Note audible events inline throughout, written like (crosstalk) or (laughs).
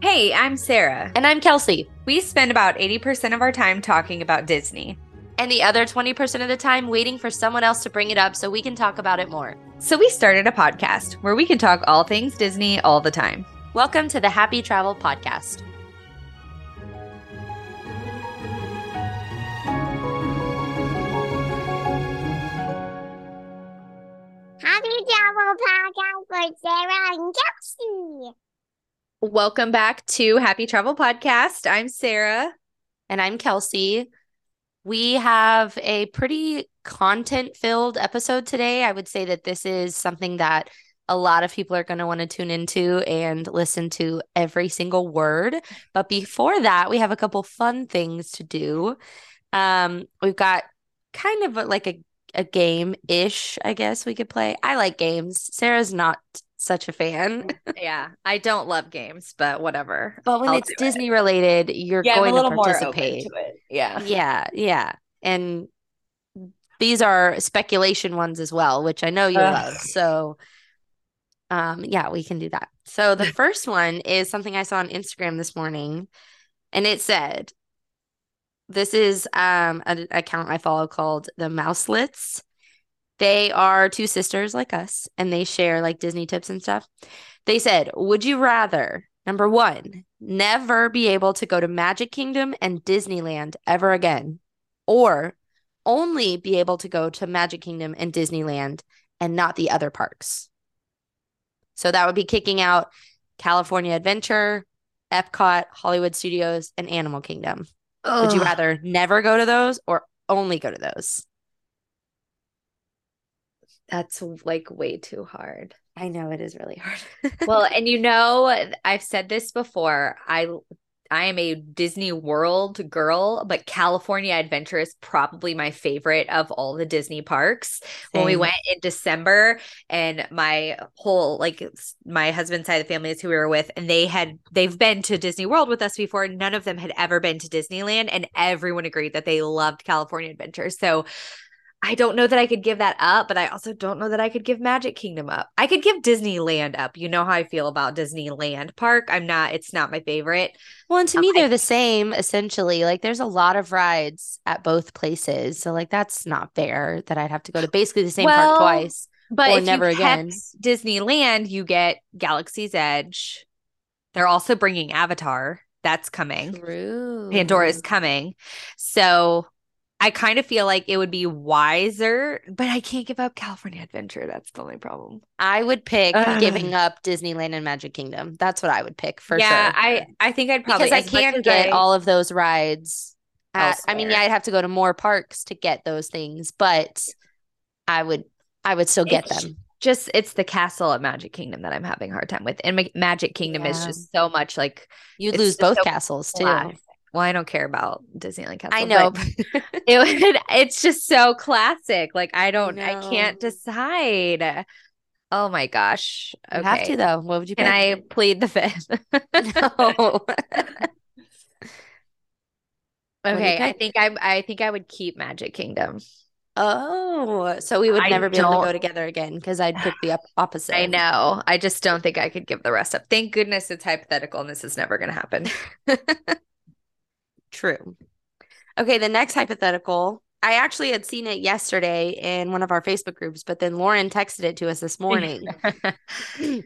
Hey, I'm Sarah. And I'm Kelsey. We spend about 80% of our time talking about Disney. And the other 20% of the time waiting for someone else to bring it up so we can talk about it more. So we started a podcast where we can talk all things Disney all the time. Welcome to the Happy Travel Podcast. Happy Travel Podcast for Sarah and Kelsey. Welcome back to Happy Travel Podcast. I'm Sarah. And I'm Kelsey. We have a pretty content filled episode today. I would say that this is something that a lot of people are going to want to tune into and listen to every single word. But before that, we have a couple fun things to do. Um, we've got kind of like a, a game ish, I guess we could play. I like games. Sarah's not such a fan. (laughs) yeah, I don't love games, but whatever. But when I'll it's Disney it. related, you're yeah, going to participate. to it. Yeah. Yeah, yeah. And these are speculation ones as well, which I know you Ugh. love. So um yeah, we can do that. So the (laughs) first one is something I saw on Instagram this morning and it said this is um an account I follow called the Mouselets. They are two sisters like us and they share like Disney tips and stuff. They said, "Would you rather number 1, never be able to go to Magic Kingdom and Disneyland ever again or only be able to go to Magic Kingdom and Disneyland and not the other parks?" So that would be kicking out California Adventure, Epcot, Hollywood Studios, and Animal Kingdom. Would you rather never go to those or only go to those? That's like way too hard. I know it is really hard. well, (laughs) and you know, I've said this before. I I am a Disney World girl, but California Adventure is probably my favorite of all the Disney parks. When we went in December and my whole like my husband's side of the family is who we were with and they had they've been to Disney World with us before. None of them had ever been to Disneyland and everyone agreed that they loved California Adventure. So I don't know that I could give that up, but I also don't know that I could give Magic Kingdom up. I could give Disneyland up. You know how I feel about Disneyland Park. I'm not, it's not my favorite. Well, and to um, me, they're the same essentially. Like, there's a lot of rides at both places. So, like, that's not fair that I'd have to go to basically the same Well, park twice. But never again. Disneyland, you get Galaxy's Edge. They're also bringing Avatar. That's coming. True. Pandora's coming. So I kind of feel like it would be wiser, but I can't give up California Adventure. That's the only problem. I would pick Ugh. giving up Disneyland and Magic Kingdom. That's what I would pick for yeah, sure. Yeah, I I think I'd probably because I can as get I- all of those rides. At, I mean, yeah, I'd have to go to more parks to get those things, but I would, I would still get It's them. just it's the castle at Magic Kingdom that I'm having a hard time with. And Magic Kingdom is just so much like You'd lose both so castles too. Well, I don't care about Disneyland Castle. I know. but (laughs) it would, it's just so classic. Like I don't, I can't decide. Oh my gosh. You have to though. What would you Can pick? I plead the fifth? (laughs) No. (laughs) okay, I think I I think I would keep Magic Kingdom. oh, so we would I never be able to go together again because I'd pick the opposite. I know. I just don't think I could give the rest up. Thank goodness it's hypothetical and this is never going to happen. True. Okay, the next hypothetical. I actually had seen it yesterday in one of our Facebook groups, but then Lauren texted it to us this morning. (laughs) (clears throat)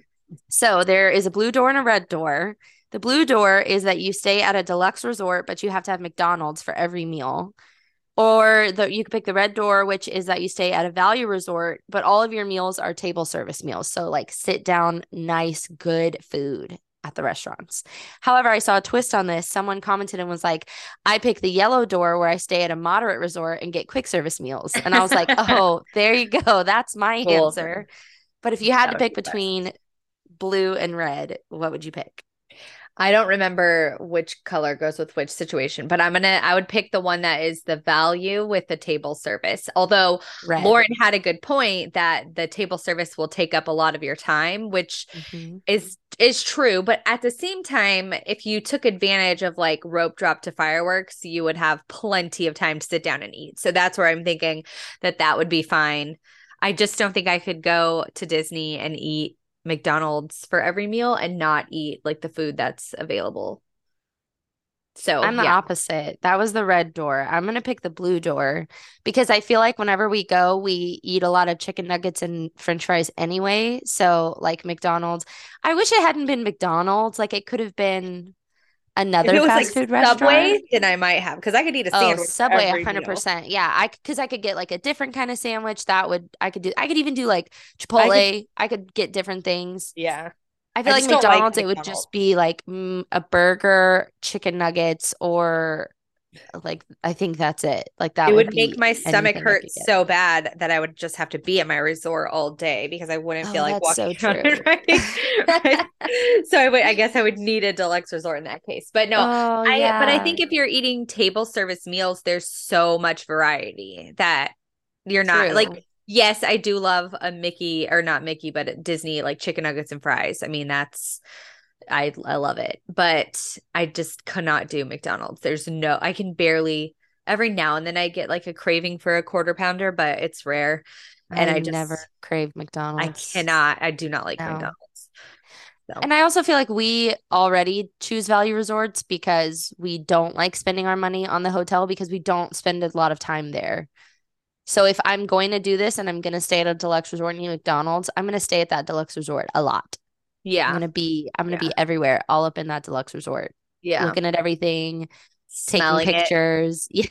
So there is a blue door and a red door. The blue door is that you stay at a deluxe resort, but you have to have McDonald's for every meal. Or the you could pick the red door, which is that you stay at a value resort, but all of your meals are table service meals. So like sit down, nice, good food at the restaurants. However, I saw a twist on this. Someone commented and was like, I pick the yellow door where I stay at a moderate resort and get quick service meals. And I was like, (laughs) oh, there you go. That's my Cool. answer. But if you had That to pick be best. between blue and red, what would you pick? I don't remember which color goes with which situation, but I'm gonna I would pick the one that is the value with the table service. Although Red. Lauren had a good point that the table service will take up a lot of your time, which Mhm. is is true. But at the same time, if you took advantage of like rope drop to fireworks, you would have plenty of time to sit down and eat. So that's where I'm thinking that that would be fine. I just don't think I could go to Disney and eat McDonald's for every meal and not eat like the food that's available. So I'm the yeah. opposite. That was the red door. I'm going to pick the blue door because I feel like whenever we go, we eat a lot of chicken nuggets and french fries anyway. So, like McDonald's, I wish it hadn't been McDonald's. Like, it could have been another if it was fast like food restaurant. Subway, then I might have because I could eat a Oh, sandwich. for Subway, hundred percent. Yeah, I because I could get like a different kind of sandwich. That would I could do. I could even do like Chipotle. I could, get different things. Yeah. I feel I like don't like McDonald's, it would McDonald's. just be like mm, a burger, chicken nuggets, or like I think that's it. Like that it would be make my stomach hurt so bad that I would just have to be at my resort all day because I wouldn't Oh, feel like that's so walking around, (laughs) right? Right? (laughs) So I would I guess I would need a deluxe resort in that case. But no, oh, I yeah. but I think if you're eating table service meals, there's so much variety that you're not True. like yes, I do love a Mickey or not Mickey, but Disney like chicken nuggets and fries. I mean, that's I I love it. But I just cannot do McDonald's. There's no I can barely every now and then I get like a craving for a quarter pounder, but it's rare. and I just- never crave McDonald's. I cannot I do not like No. McDonald's. So And I also feel like we already choose value resorts because we don't like spending our money on the hotel because we don't spend a lot of time there. So if I'm going to do this and I'm going to stay at a deluxe resort near McDonald's, I'm going to stay at that deluxe resort a lot. I'm going to be I'm going to Yeah. be everywhere, all up in that deluxe resort, Yeah. looking at everything, taking Smelling it. pictures. (laughs) Yeah.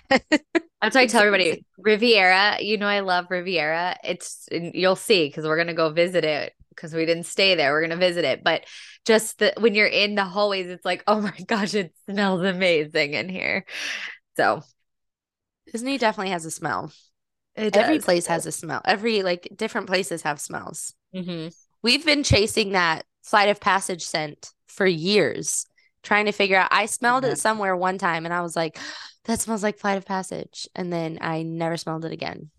That's why I tell everybody. Riviera. You know, I love Riviera. It's and you'll see because we're gonna go visit it because we didn't stay there. We're gonna visit it, but just the when you're in the hallways, it's like, oh my (laughs) gosh, it smells amazing in here. So Disney definitely has a smell. it Every place has a smell. Every like different places have smells. Mhm. We've been chasing that flight of passage scent for years, trying to figure out. I smelled it somewhere one time and I was like, (gasps) that smells like flight of passage. And then I never smelled it again.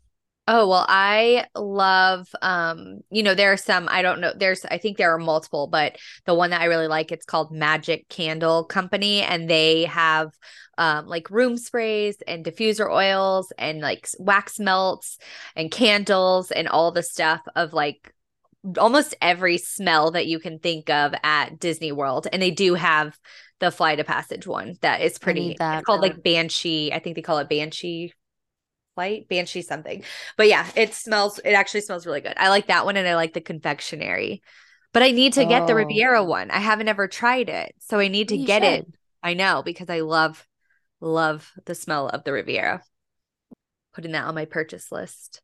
Oh, well, I love um, you know, there are some I don't know, there's I think there are multiple, but the one that I really like it's called Magic Candle Company and they have um like room sprays and diffuser oils and like wax melts and candles and all the stuff of like almost every smell that you can think of at Disney World and they do have the flight of passage one that is pretty that. it's called like Banshee, I think they call it Banshee flight banshee something. But yeah it smells it actually smells really good. I like that one and i like the confectionery. But i need to get the Oh. riviera one. I haven't ever tried it so i need to You get it. i know because i love love the smell of the riviera. Putting that on my purchase list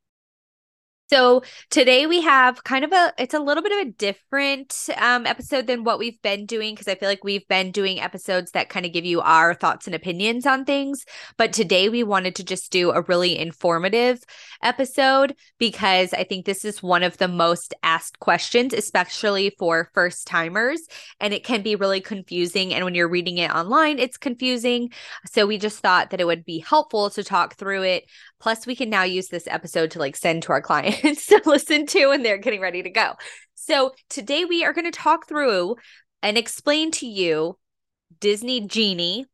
so today we have kind of a it's a little bit of a different um episode than what we've been doing because I feel like we've been doing episodes that kind of give you our thoughts and opinions on things. But today we wanted to just do a really informative episode because I think this is one of the most asked questions especially for first timers and it can be really confusing. And when you're reading it online it's confusing. So we just thought that it would be helpful to talk through it Plus, we can now use this episode to like send to our clients (laughs) to listen to when they're getting ready to go. So, today we are going to talk through and explain to you Disney Genie,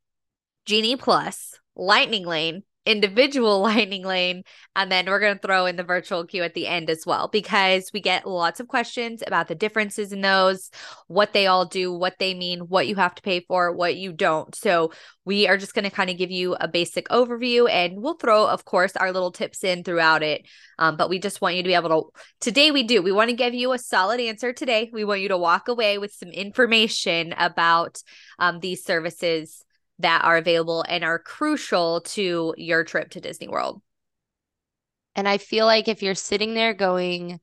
Genie Plus, Lightning Lane, individual (laughs) Lightning Lane, and then we're going to throw in the virtual queue at the end as well because we get lots of questions about the differences in those, what they all do, what they mean, what you have to pay for, what you don't. So, we are just going to kind of give you a basic overview and we'll throw of course our little tips in throughout it um, but we just want you to be able to today we do we want to give you a solid answer today we want you to walk away with some information about um, these services that are available and are crucial to your trip to disney world And I feel like if you're sitting there going,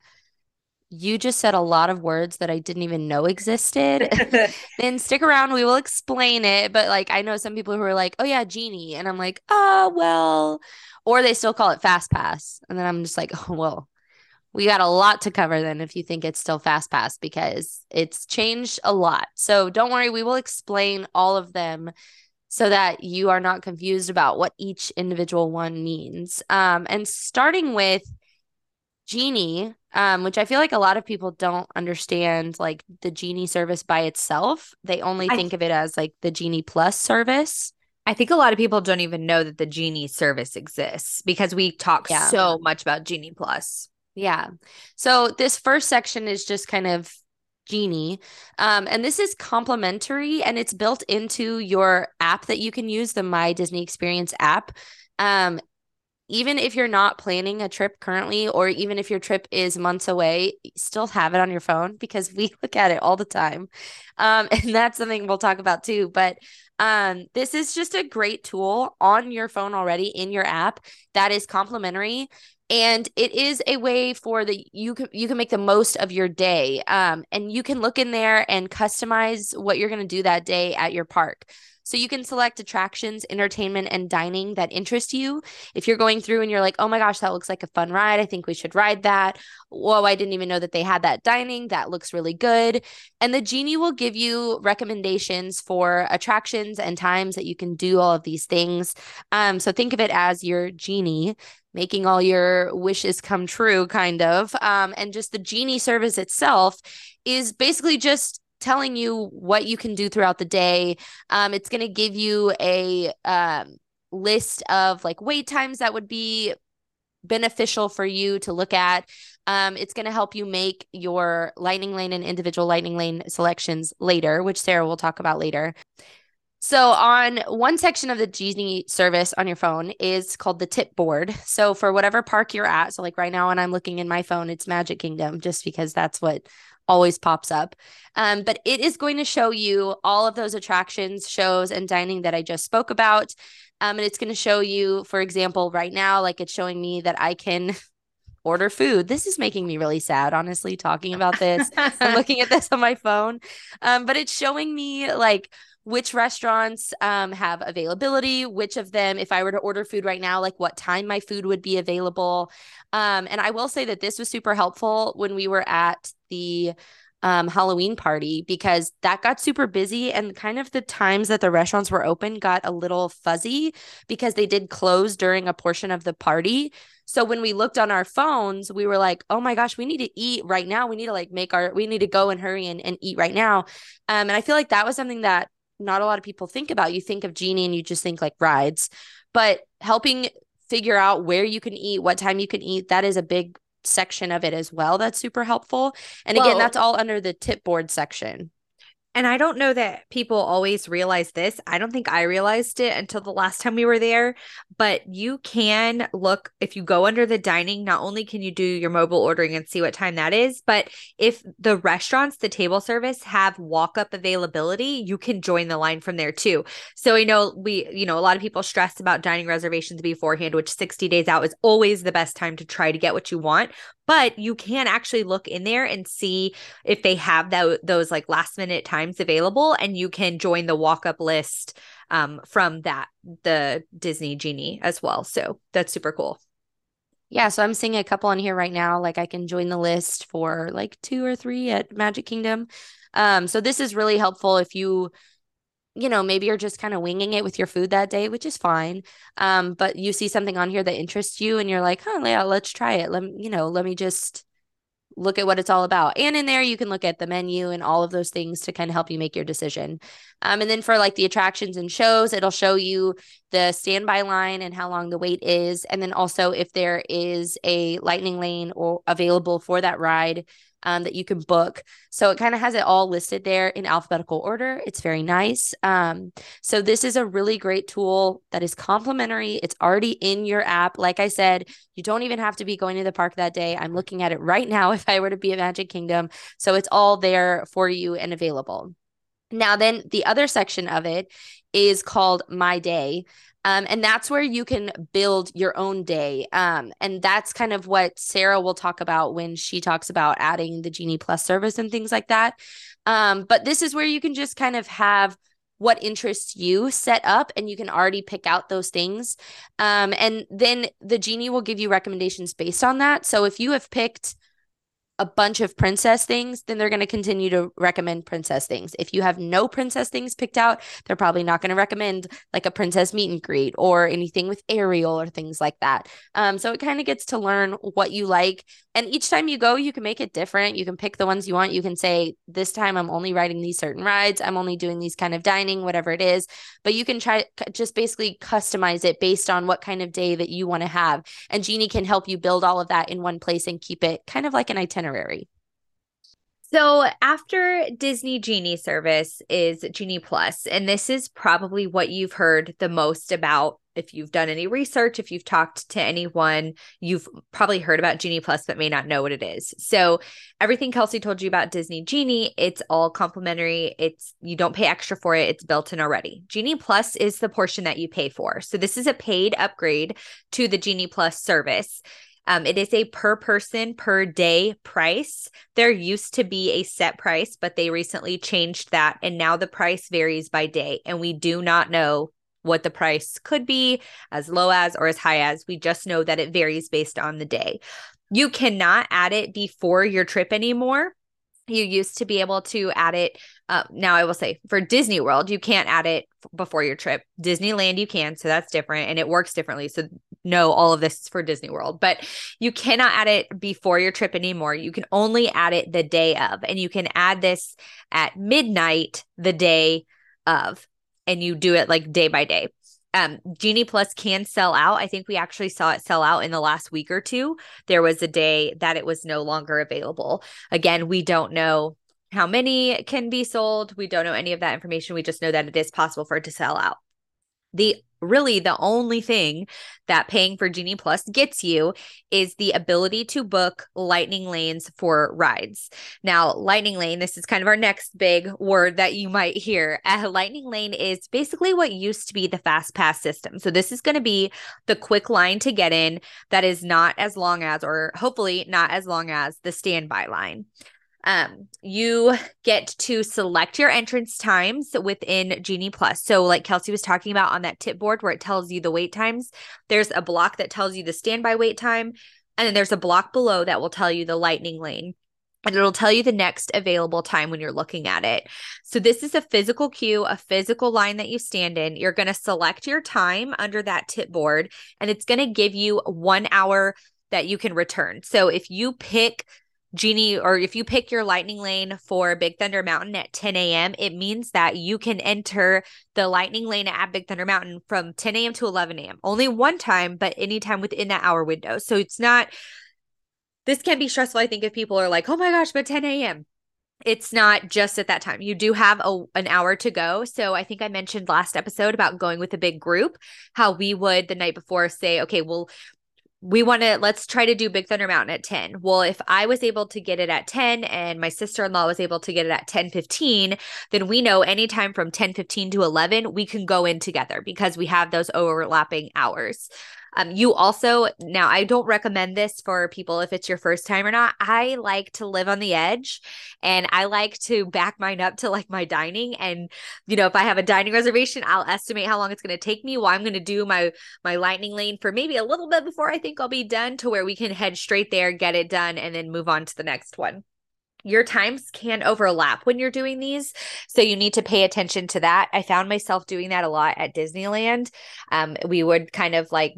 you just said a lot of words that I didn't even know existed. (laughs) (laughs) then stick around. We will explain it. But like, I know some people who are like, oh, yeah, Genie. And I'm like, oh, well, or they still call it Fast Pass. And then I'm just like, oh, well, we got a lot to cover then if you think it's still Fast Pass because it's changed a lot. So don't worry. We will explain all of them so that you are not confused about what each individual one means. Um, and starting with Genie, um, which I feel like a lot of people don't understand like the Genie service by itself. They only I- think of it as like the Genie Plus service. i think a lot of people don't even know that the genie service exists because we talk Yeah. so much about genie plus Yeah. So this first section is just kind of Genie. Um, and this is complimentary and it's built into your app that you can use, the My Disney Experience app. Um, even if you're not planning a trip currently, or even if your trip is months away, still have it on your phone because we (laughs) look at it all the time. Um, (laughs) and that's something we'll talk about too. But um, this is just a great tool on your phone already in your app that is complimentary and it is a way for the you can you can make the most of your day um, and you can look in there and customize what you're going to do that day at your park so you can select attractions, entertainment, and dining that interest you. If you're going through and you're like, oh my gosh, that looks like a fun ride. I think we should ride that. Whoa, I didn't even know that they had that dining. That looks really good. And the Genie will give you recommendations for attractions and times that you can do all of these things. Um, so think of it as your Genie making all your wishes come true, kind of. Um, and just the Genie service itself is basically just telling you what you can do throughout the day. Um, it's going to give you a um, list of like wait times that would be beneficial for you to look at. Um, it's going to help you make your lightning lane and individual lightning lane selections later, which Sarah will talk about later. So, on one section of the Genie service on your phone is called the tip board. So, for whatever park you're at, so like right now, when I'm looking in my phone, it's Magic Kingdom, just because that's what always pops up. Um, but it is going to show you all of those attractions, shows, and dining that I just spoke about. Um, and it's going to show you, for example, right now, like it's showing me that I can (laughs) order food. This is making me really sad, honestly, talking about this and (laughs) looking at this on my phone. Um, but it's showing me like which restaurants um, have availability, which of them, if I were to order food right now, like what time my food would be available. Um, and I will say that this was super helpful when we were at the um, Halloween party because that got super busy and kind of the times that the restaurants were open got a little fuzzy because they did close during a portion of the party. So when we looked on our phones, we were like, oh my gosh, we need to eat right now. We need to like make our, we need to go and hurry and, and eat right now. Um, and I feel like that was something that not a lot of people think about. You think of Genie and you just think like rides, but helping figure out where you can eat, what time you can eat, that is a big section of it as well. That's super helpful. And well, again, that's all under the tip board section. And I don't know that people always realize this. I don't think I realized it until the last time we were there, but you can look if you go under the dining, not only can you do your mobile ordering and see what time that is, but if the restaurants, the table service have walk up availability, you can join the line from there too. So I know we, you know, a lot of people stress about dining reservations beforehand, which 60 days out is always the best time to try to get what you want but you can actually look in there and see if they have that, those like last minute times available and you can join the walk up list um, from that the disney genie as well. So that's super cool. Yeah so i'm seeing a couple on here right now like i can join the list for like two or three at magic kingdom. Um, so this is really helpful if you you know, maybe you're just kind of winging it with your food that day, which is fine. Um, but you see something on here that interests you and you're like, huh, yeah, let's try it. Let me, you know, let me just look at what it's all about. And in there, you can look at the menu and all of those things to kind of help you make your decision. Um, and then for like the attractions and shows, it'll show you the standby line and how long the wait is. And then also if there is a lightning lane or available for that ride um, that you can book. So it kind of has it all listed there in alphabetical order. It's very nice. Um, so this is a really great tool that is complimentary. It's already in your app. Like I said, you don't even have to be going to the park that day. I'm looking at it right now (laughs) if I were to be at Magic Kingdom. So it's all there for you and available. Now, then the other section of it is called My Day. Um, and that's where you can build your own day. Um, and that's kind of what Sarah will talk about when she talks about adding the Genie Plus service and things like that. Um, but this is where you can just kind of have what interests you set up and you can already pick out those things. Um, and then the Genie will give you recommendations based on that. So if you have picked a bunch of princess things, then they're going to continue to recommend princess things. If you have no princess things picked out, they're probably not going to recommend like a princess meet and greet or anything with Ariel or things like that. Um, so it kind of gets to learn what you like. And each time you go, you can make it different. You can pick the ones you want. You can say, this time I'm only riding these certain rides. I'm only doing these kind of dining, whatever it is. But you can try just basically customize it based on what kind of day that you want to have. And Genie can help you build all of that in one place and keep it kind of like an itinerary itinerary. So after Disney Genie service is Genie Plus, and this is probably what you've heard the most about. If you've done any research, if you've talked to anyone, you've probably heard about Genie Plus, but may not know what it is. So everything Kelsey told you about Disney Genie, it's all complimentary. It's you don't pay extra for it. It's built in already. Genie Plus is the portion that you pay for. So this is a paid upgrade to the Genie Plus service. Um, it is a per person per day price. There used to be a set price, but they recently changed that. And now the price varies by day. And we do not know what the price could be as low as or as high as. We just know that it varies based on the day. You cannot add it before your trip anymore. You used to be able to add it. Uh, now, I will say for Disney World, you can't add it before your trip. Disneyland, you can. So that's different and it works differently. So, no, all of this is for Disney World, but you cannot add it before your trip anymore. You can only add it the day of, and you can add this at midnight the day of, and you do it like day by day. Um genie plus can sell out. I think we actually saw it sell out in the last week or two. There was a day that it was no longer available. Again we don't know how many can be sold. We don't know any of that information. We just know that it is possible for it to sell out. The really the only thing that paying for Genie Plus gets you is the ability to book lightning lanes for rides. Now, lightning lane, this is kind of our next big word that you might hear. A lightning lane is basically what used to be the fast pass system. So this is going to be the quick line to get in that is not as long as or hopefully not as long as the standby line. Um, you get to select your entrance times within Genie Plus. So, like Kelsey was talking about on that tip board where it tells you the wait times, there's a block that tells you the standby wait time, and then there's a block below that will tell you the lightning lane. And it'll tell you the next available time when you're looking at it. So, this is a physical queue, a physical line that you stand in. You're going to select your time under that tip board, and it's going to give you one hour that you can return. So, if you pick Genie, or if you pick your lightning lane for Big Thunder Mountain at 10 a.m., it means that you can enter the lightning lane at Big Thunder Mountain from 10 a.m. to 11 a.m. Only one time, but anytime within that hour window. So it's not, this can be stressful, I think, if people are like, oh my gosh, but 10 a.m. It's not just at that time. You do have a, an hour to go. So I think I mentioned last episode about going with a big group, how we would the night before say, okay, well, we want to let's try to do Big Thunder Mountain at 10. Well, if I was able to get it at 10 and my sister-in-law was able to get it at 10:15, then we know anytime from 10:15 to 11 we can go in together because we have those overlapping hours. Um, you also now I don't recommend this for people if it's your first time or not. I like to live on the edge and I like to back mine up to like my dining. And you know, if I have a dining reservation, I'll estimate how long it's going to take me. while I'm going to do my my lightning lane for maybe a little bit before I think I'll be done to where we can head straight there, get it done, and then move on to the next one your times can overlap when you're doing these. So you need to pay attention to that. I found myself doing that a lot at Disneyland. Um, we would kind of like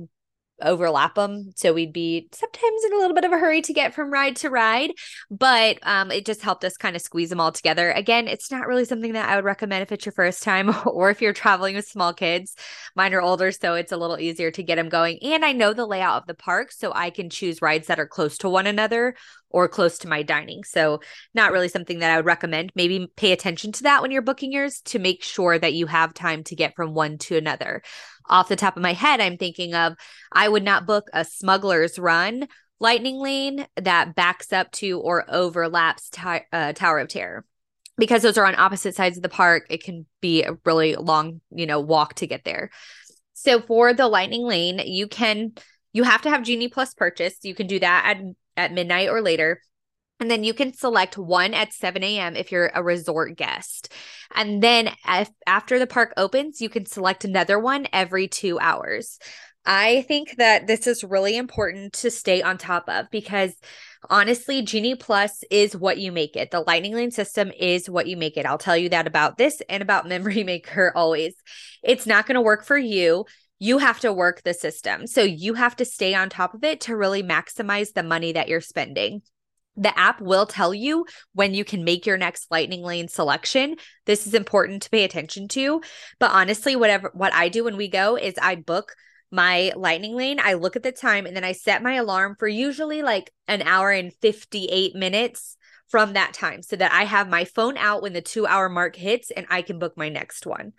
overlap them. So we'd be sometimes in a little bit of a hurry to get from ride to ride, but um, it just helped us kind of squeeze them all together. Again, it's not really something that I would recommend if it's your first time (laughs) or if you're traveling with small kids. Mine are older, so it's a little easier to get them going. And I know the layout of the park, so I can choose rides that are close to one another or close to my dining. So, not really something that I would recommend. Maybe pay attention to that when you're booking yours to make sure that you have time to get from one to another off the top of my head, I'm thinking of I would not book a smuggler's run lightning lane that backs up to or overlaps t- uh, Tower of Terror because those are on opposite sides of the park. It can be a really long, you know, walk to get there. So for the lightning lane, you can you have to have Genie Plus purchased. You can do that at at midnight or later. And then you can select one at 7 a.m. if you're a resort guest. And then if, after the park opens, you can select another one every two hours. I think that this is really important to stay on top of because honestly, Genie Plus is what you make it. The Lightning Lane system is what you make it. I'll tell you that about this and about (laughs) Memory Maker always. It's not going to work for you. You have to work the system. So you have to stay on top of it to really maximize the money that you're spending. The app will tell you when you can make your next lightning lane selection. This is important to pay attention to. But honestly, whatever what I do when we go is I book my lightning lane. I look at the time and then I set my alarm for usually like an hour and 58 minutes from that time so that I have my phone out when the two hour mark hits and I can book my next one.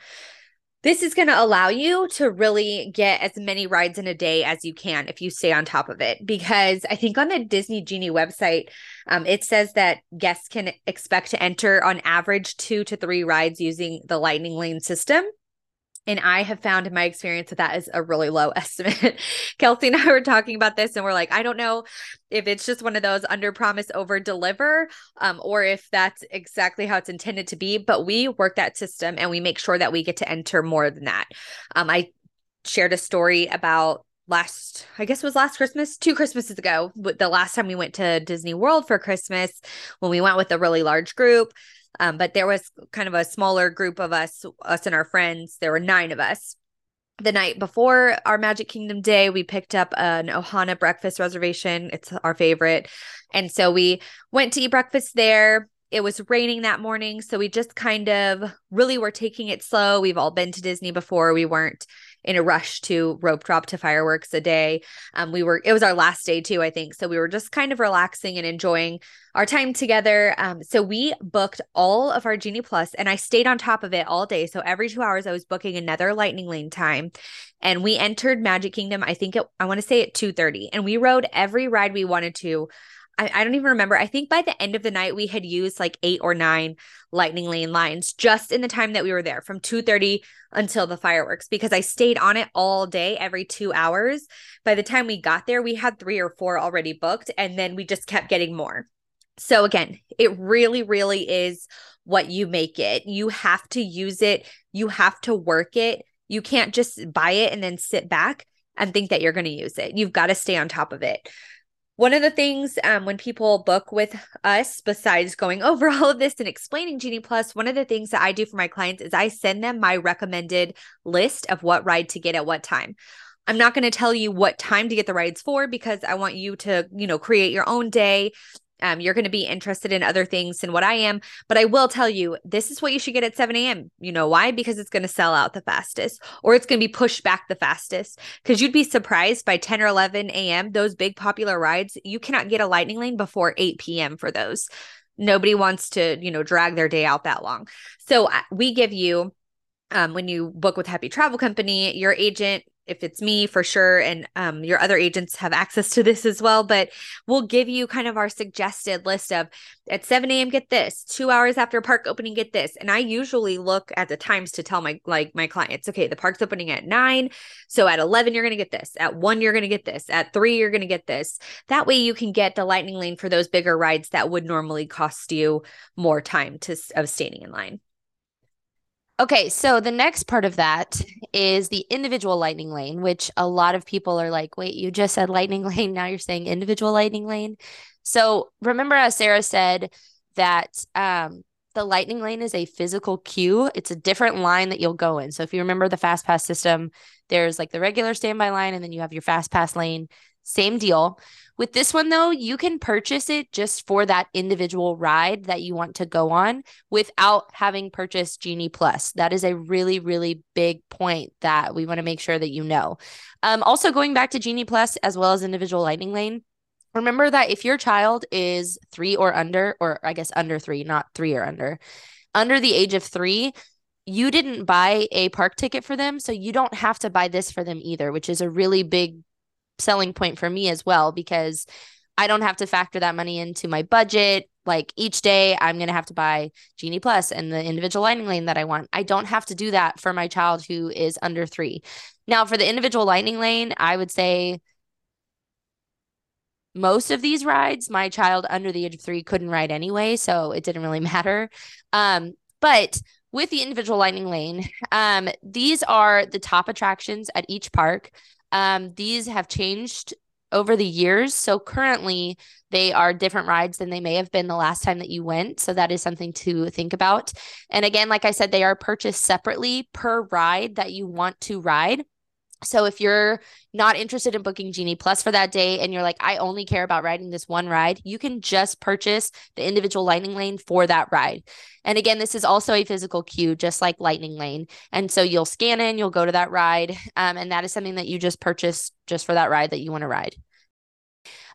This is going to allow you to really get as many rides in a day as you can if you stay on top of it. Because I think on the Disney Genie website, um, it says that guests can expect to enter on average two to three rides using the Lightning Lane system. And I have found in my experience that that is a really low (laughs) estimate. Kelsey and I were talking about this, and we're like, I don't know if it's just one of those under promise, over deliver, um, or if that's exactly how it's intended to be. But we work that system and we make sure that we get to enter more than that. Um, I shared a story about last i guess was last christmas two christmases ago the last time we went to disney world for christmas when we went with a really large group um, but there was kind of a smaller group of us, us and our friends. There were nine of us. The night before our Magic Kingdom day, we picked up an Ohana breakfast reservation. It's our favorite. And so we went to eat breakfast there. It was raining that morning. So we just kind of really were taking it slow. We've all been to Disney before. We weren't in a rush to rope drop to fireworks a day. Um, we were, it was our last day too, I think. So we were just kind of relaxing and enjoying our time together. Um, so we booked all of our Genie Plus and I stayed on top of it all day. So every two hours, I was booking another lightning lane time. And we entered Magic Kingdom, I think it, I want to say at 2 30. And we rode every ride we wanted to I, I don't even remember. I think by the end of the night we had used like eight or nine lightning lane lines just in the time that we were there from 2:30 until the fireworks because I stayed on it all day every 2 hours. By the time we got there we had 3 or 4 already booked and then we just kept getting more. So again, it really really is what you make it. You have to use it, you have to work it. You can't just buy it and then sit back and think that you're going to use it. You've got to stay on top of it. One of the things um, when people book with us, besides going (laughs) over all of this and explaining Genie Plus, one of the things that I do for my clients is I send them my recommended list of what ride to get at what time. I'm not going to tell you what time to get the rides for because I want you to, you know, create your own day um, you're going to be interested in other things than what I am. But I will tell you, this is what you should get at 7 a.m. You know why? Because it's going to sell out the fastest or it's going to be pushed back the fastest. Because you'd be surprised by 10 or 11 a.m., those big popular rides, you cannot get a lightning lane before 8 p.m. for those. Nobody wants to, you know, drag their day out that long. So uh, we give you um, when you book with Happy Travel Company, your agent if it's me for sure and um, your other agents have access to this as well but we'll give you kind of our suggested list of at 7 a.m get this two hours after park opening get this and i usually look at the times to tell my like my clients okay the park's opening at 9 so at 11 you're going to get this at 1 you're going to get this at 3 you're going to get this. That way you can get the lightning lane for those bigger rides that would normally cost you more time to of standing in line Okay, so the next part of that is the individual lightning lane, which a lot of people are like, wait, you just said lightning (laughs) lane, now you're saying individual lightning lane. So remember, as Sarah said, that um, the lightning lane is a physical queue. It's a different line that you'll go in. So if you remember the fast pass system, there's like the regular standby line, and then you have your fast pass lane. Same deal. With this one, though, you can purchase it just for that individual ride that you want to go on without having purchased Genie Plus. That is a really, really big point that we want to make sure that you know. Um, also, going back to Genie Plus as well as individual Lightning Lane, remember that if your child is three or under, or I guess under three, not three or under, under the age of three, you didn't buy a park ticket for them, so you don't have to buy this for them either, which is a really big selling point for me as well because I don't have to factor that money into my budget. Like each day, I'm going to have to buy Genie Plus and the individual lightning lane that I want. I don't have to do that for my child who is under three. Now, for the individual lightning lane, I would say most of these rides, my child under the age of three couldn't ride anyway. So it didn't really (laughs) matter. Um, but with the individual lightning lane, um, these are the top attractions at each park. Um, these have changed over the years. So currently, they are different rides than they may have been the last time that you went. So that is something to think about. And again, like I said, they are purchased separately per ride that you want to ride. So if you're not interested in booking Genie Plus for that day and you're like, I only care about riding this one ride, you can just purchase the individual Lightning Lane for that ride. And again, this is also a physical queue, just like Lightning Lane. And so you'll scan in, you'll go to that ride, um, and that is something that you just purchase just for that ride that you want to ride.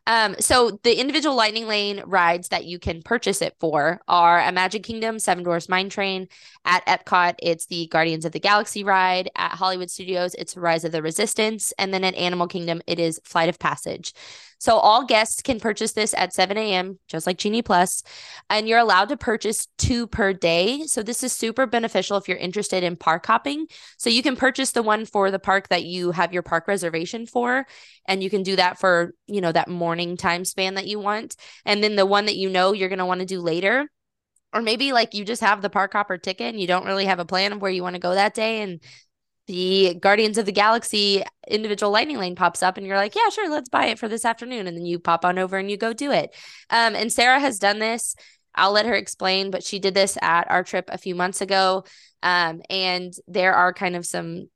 Um, so the individual Lightning Lane rides that you can purchase it for are a Magic Kingdom, Seven Dwarfs Mine Train. At Epcot, it's the Guardians of the Galaxy ride. At Hollywood Studios, it's Rise of the Resistance. And then at Animal Kingdom, it is Flight of Passage. So all guests can purchase this at 7 a.m., just like Genie Plus, and you're allowed to purchase two per day. So this is super beneficial if you're interested in park hopping. So you can purchase the one for the park that you have your park reservation for, and you can do that for, you know, that morning time span that you want. And then the one that you know you're going to want to do later or maybe like you just have the park hopper ticket and you don't really have a plan of where you want to go that day and the Guardians of the Galaxy individual lightning lane pops up and you're like, yeah, sure, let's buy it for this afternoon. And then you pop on over and you go do it. Um, and Sarah has done this. I'll let her explain, but she did this at our trip a few months ago. Um, and there are kind of some,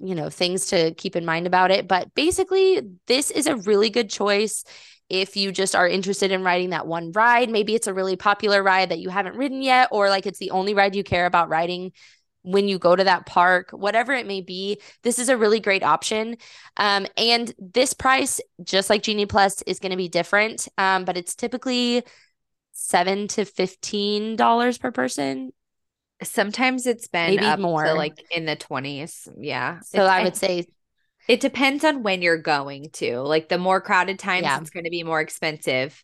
you know, things to keep in mind about it. But basically, this is a really good choice if you just are interested in riding that one ride. Maybe it's a really popular ride that you haven't ridden yet, or like it's the only ride you care about riding when you go to that park, whatever it may be, this is a really great option. Um, and this price, just like Genie Plus, is going to be different, um, but it's typically seven to fifteen dollars per person. Sometimes it's been Maybe up more. to like in the twenties. Yeah. So It's- I would say, It depends on when you're going to. Like the more crowded times, Yeah. it's going to be more expensive.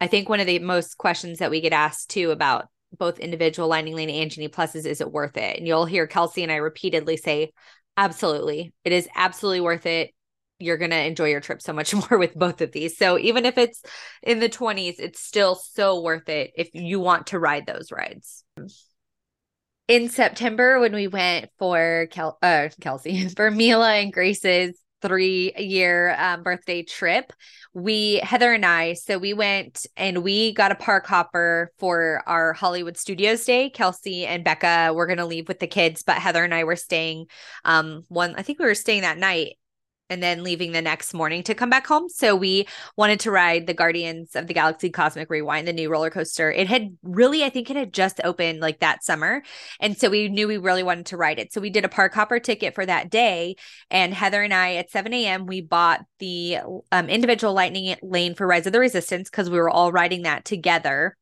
I think one of the most questions that we get asked too about both individual Lightning Lane and Genie Pluses is it worth it? And you'll hear Kelsey and I repeatedly say, absolutely. It is absolutely worth it. You're going to enjoy your trip so much (laughs) more with both of these. So even if it's in the 20s, it's still so worth it if you want to ride those rides. In September, when we went for Kel- uh, Kelsey, (laughs) for Mila and Grace's three year um, birthday trip, we, Heather and I, so we went and we got a park hopper for our Hollywood Studios day. Kelsey and Becca were going to leave with the kids, but Heather and I were staying um, one, I think we were staying that night and then leaving the next morning to come back home. So we wanted to ride the Guardians of the Galaxy Cosmic Rewind, the new roller coaster. It had really, I think it had just opened like that summer. And so we knew we really wanted to ride it. So we did a park hopper ticket for that day. And Heather and I at 7 a.m., we bought the um, individual lightning lane for Rise of the Resistance because we were all riding that together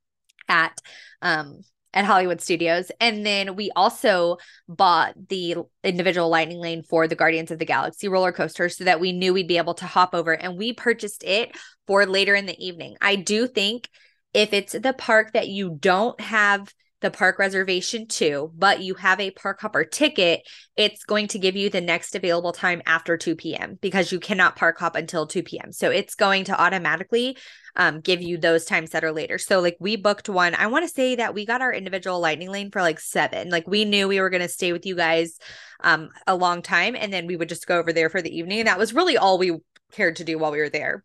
at um at Hollywood Studios. And then we also bought the individual lightning lane for the Guardians of the Galaxy roller coaster so that we knew we'd be able to hop over and we purchased it for later in the evening. I do think if it's the park that you don't have the park reservation too, but you have a park hopper ticket, it's going to give you the next available time after 2 p.m. because you cannot park hop until 2 p.m. So it's going to automatically um, give you those times that are later. So like we booked one. I want to say that we got our individual lightning lane for like seven. Like we knew we were going to stay with you guys um, a long time, and then we would just go over there for the evening. And that was really all we cared to do while we were there.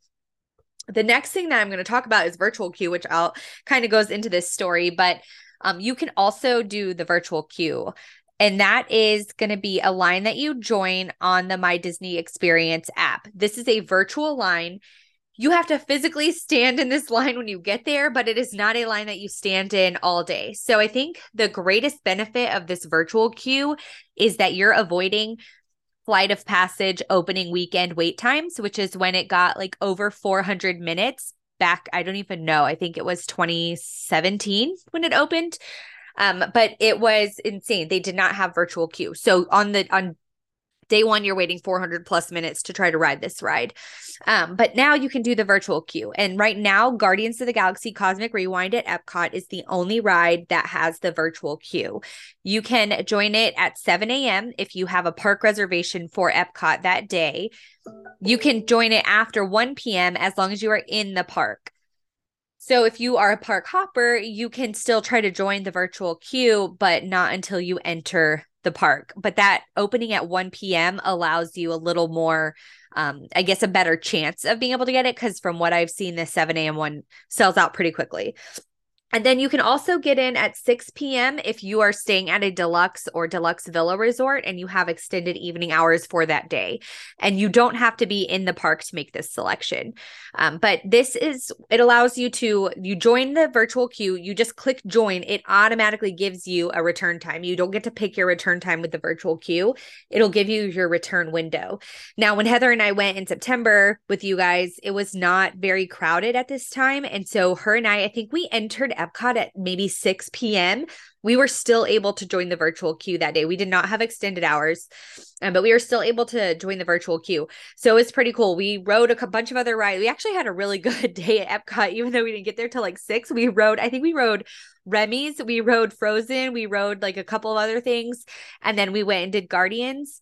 The next thing that I'm going to talk about is virtual queue, which I'll kind of goes into this story, but um, you can also do the virtual queue. And that is going to be a line that you join on the My Disney Experience app. This is a virtual line. You have to physically stand in this line when you get there, but it is not a line that you stand in all day. So I think the greatest benefit of this virtual queue is that you're avoiding flight of passage opening weekend wait times, which is when it got like over 400 minutes back. I don't even know. I think it was 2017 when it opened. Um, but it was insane. They did not have virtual queue. So on the on day one, you're waiting 400 plus minutes to try to ride this ride. Um, but now you can do the virtual queue. And right now, Guardians of the Galaxy Cosmic Rewind at Epcot is the only ride that has the virtual queue. You can join it at 7 a.m. if you have a park reservation for Epcot that day. You can join it after 1 p.m. as long as you are in the park. So if you are a park hopper, you can still try to join the virtual queue, but not until you enter the park. But that opening at 1 p.m. allows you a little more, um, I guess, a better chance of being able to get it. Because from what I've seen, the 7 a.m. one sells out pretty quickly. And then you can also get in at 6 p.m. if you are staying at a deluxe or deluxe villa resort and you have extended evening hours for that day. And you don't have to be in the park to make this selection. Um, but this is, it allows you to, you join the virtual queue, you just click join, it automatically gives you a return time. You don't get to pick your return time with the virtual queue, it'll give you your return window. Now, when Heather and I went in September with you guys, it was not very crowded at this time. And so her and I, I think we entered Epcot at maybe 6 p.m. We were still able to join the virtual queue that day. We did not have extended hours, um, but we were still able to join the virtual queue. So it's pretty cool. We rode a bunch of other rides. We actually had a really (laughs) good day at Epcot, even though we didn't get there till like six. We rode, I think we rode Remy's, we rode Frozen, we rode like a couple of other things, and then we went and did Guardians.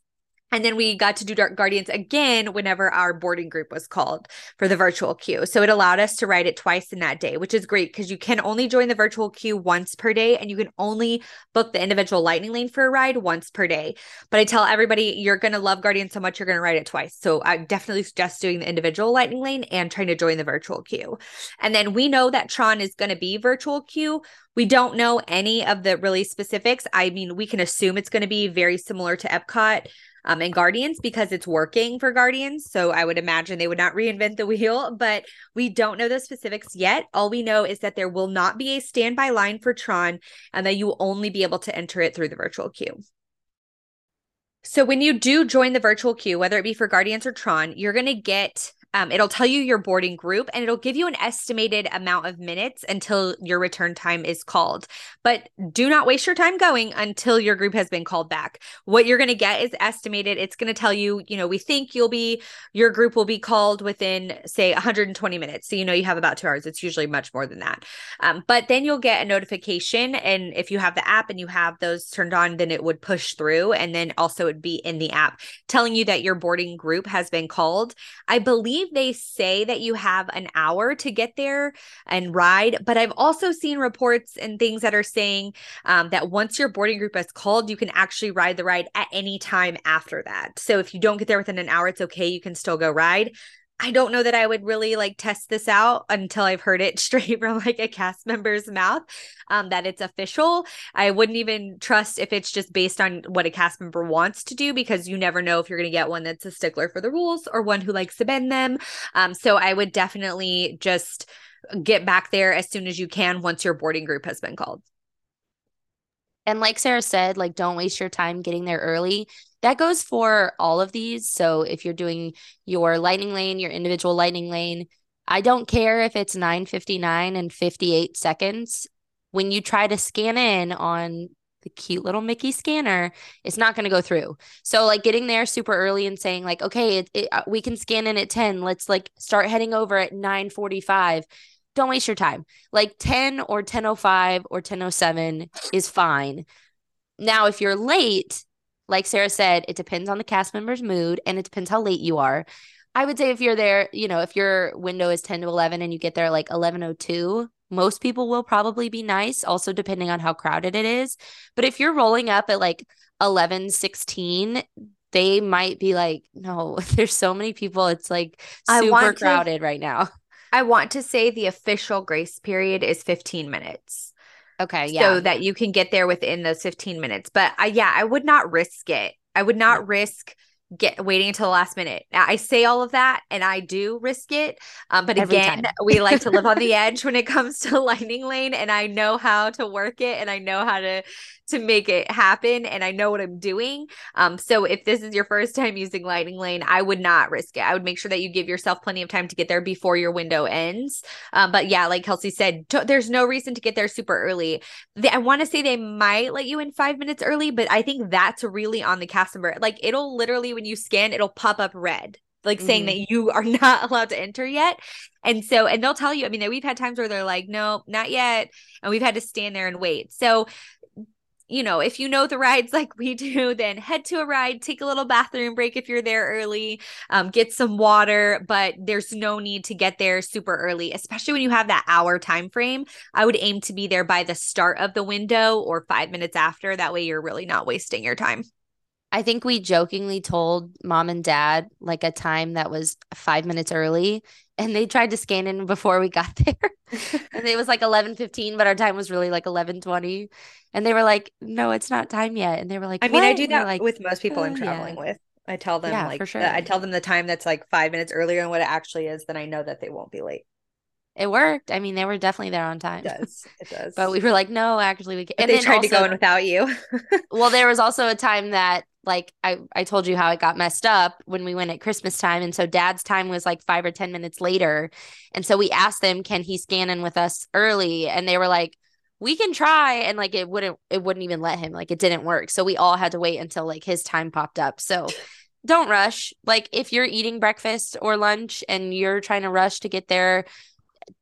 And then we got to do Dark Guardians again whenever our boarding group was called for the virtual queue. So it allowed us to ride it twice in that day, which is great because you can only join the virtual queue once per day and you can only book the individual lightning lane for a ride once per day. But I tell everybody you're going to love Guardians so much you're going to ride it twice. So I definitely suggest doing the individual lightning lane and trying to join the virtual queue. And then we know that Tron is going to be virtual queue. We don't know any of the really specifics. I mean, we can assume it's going to be very similar to Epcot um, and Guardians because it's working for Guardians. So I would imagine they would not reinvent the wheel, but we don't know the specifics yet. All we know is that there will not be a standby line for Tron and that you will only be able to enter it through the virtual queue. So when you do join the virtual queue, whether it be for Guardians or Tron, you're going to get um, it'll tell you your boarding group and it'll give you an estimated amount of minutes until your return time is called. But do not waste your time going until your group has been called back. What you're going to get is estimated. It's going to tell you, you know, we think you'll be, your group will be called within, say, 120 minutes. So, you know, you have about two hours. It's usually much more than that. Um, but then you'll get a notification. And if you have the app and you have those turned on, then it would push through. And then also it'd be in the app telling you that your boarding group has been called. I believe believe they say that you have an hour to get there and ride, but I've also seen reports and things that are saying um, that once your boarding group is called, you can actually ride the ride at any time after that. So if you don't get there within an hour, it's okay. You can still go ride. I don't know that I would really like test this out until I've heard it (laughs) straight from like a cast member's mouth um, that it's official. I wouldn't even trust if it's just based on what a cast member wants to do because you never know if you're going to get one that's a stickler for the rules or one who likes to bend them. Um, so I would definitely just get back there as soon as you can once your boarding group has been called. And like Sarah said, like don't waste your time getting there early. That goes for all of these. So if you're doing your lightning lane, your individual lightning lane, I don't care if it's 959 and 58 seconds. When you try to scan in on the cute little Mickey scanner, it's not going to go through. So like getting there super early and saying like, okay, it, it, uh, we can scan in at 10. Let's like start heading over at 945 don't waste your time. Like 10 or 1005 or 1007 is fine. Now, if you're late, like Sarah said, it depends on the cast member's mood and it depends how late you are. I would say if you're there, you know, if your window is 10 to 11 and you get there like 1102, most people will probably be nice, also depending on how crowded it is. But if you're rolling up at like 1116, they might be like, no, (laughs) there's so many people. It's like super crowded to, right now. I want to say the official grace period is 15 minutes. Okay. Yeah. So that you can get there within those 15 minutes. But I, yeah, I would not risk it. I would not risk get waiting until the last minute. I say all of that and I do risk it. Um, but Every again, we like to live on the (laughs) edge when it comes to (laughs) lightning lane and I know how to work it and I know how to to make it happen and I know what I'm doing. Um, so if this is your first time using Lightning Lane, I would not risk it. I would make sure that you give yourself plenty of time to get there before your window ends. Um, but yeah, like Kelsey said, t- there's no reason to get there super early. They, I want to say they might let you in five minutes early, but I think that's really on the cast member. Like it'll literally, when you scan, it'll pop up red like saying mm-hmm. that you are (laughs) not allowed to enter yet. And so, and they'll tell you, I mean, we've had times where they're like, no, not yet. And we've had to stand there and wait. So you know, if you know the rides (laughs) like we do, then head to a ride, take a little bathroom break if you're there early, um, get some water, but there's no need to get there super early, especially when you have that hour time frame. I would aim to be there by the start of the window or five minutes after. That way you're really not wasting your time. I think we jokingly told mom and dad like a time that was five minutes early, and they tried to scan in before we got (laughs) there. and it was like eleven fifteen, but our time was really like eleven twenty. And they were like, "No, it's not time yet." And they were like, I mean, I do that like, with most people I'm "Oh, traveling yeah." with. I tell them Yeah, like for sure. the- I tell them the time that's like five minutes earlier than what it actually is, then I know that they won't be late. It worked. I mean, they were definitely there on time. It does. (laughs) It does. But we were like, no, actually, we can. But And they tried to go in without you. (laughs) Well, there was also a time that like I I told you how it got messed up when we went at Christmas time and so dad's time was like 5 or 10 minutes later. And so we asked them can he scan in with us early and they were like we can try and like it wouldn't it wouldn't even let him like it didn't work. So we all had to wait until like his time popped up. So (sighs) don't rush. Like if you're eating breakfast or lunch and you're trying to rush to get there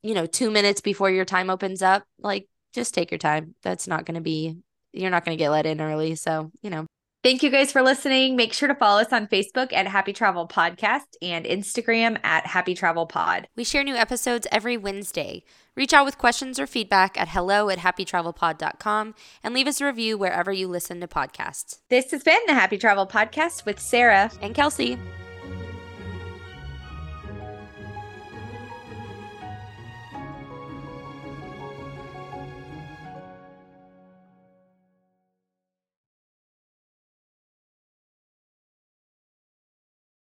you know 2 minutes before your time opens up, like just take your time. That's not going to be you're not going to get let in early. So, you know, Thank you guys for listening. Make sure to follow us on Facebook at Happy Travel Podcast and Instagram at Happy Travel Pod. we share new episodes every Wednesday. Reach out with questions or feedback at hello at happytravelpod.com and leave us a review wherever you listen to podcasts. This has been the Happy Travel Podcast with Sarah. And Kelsey,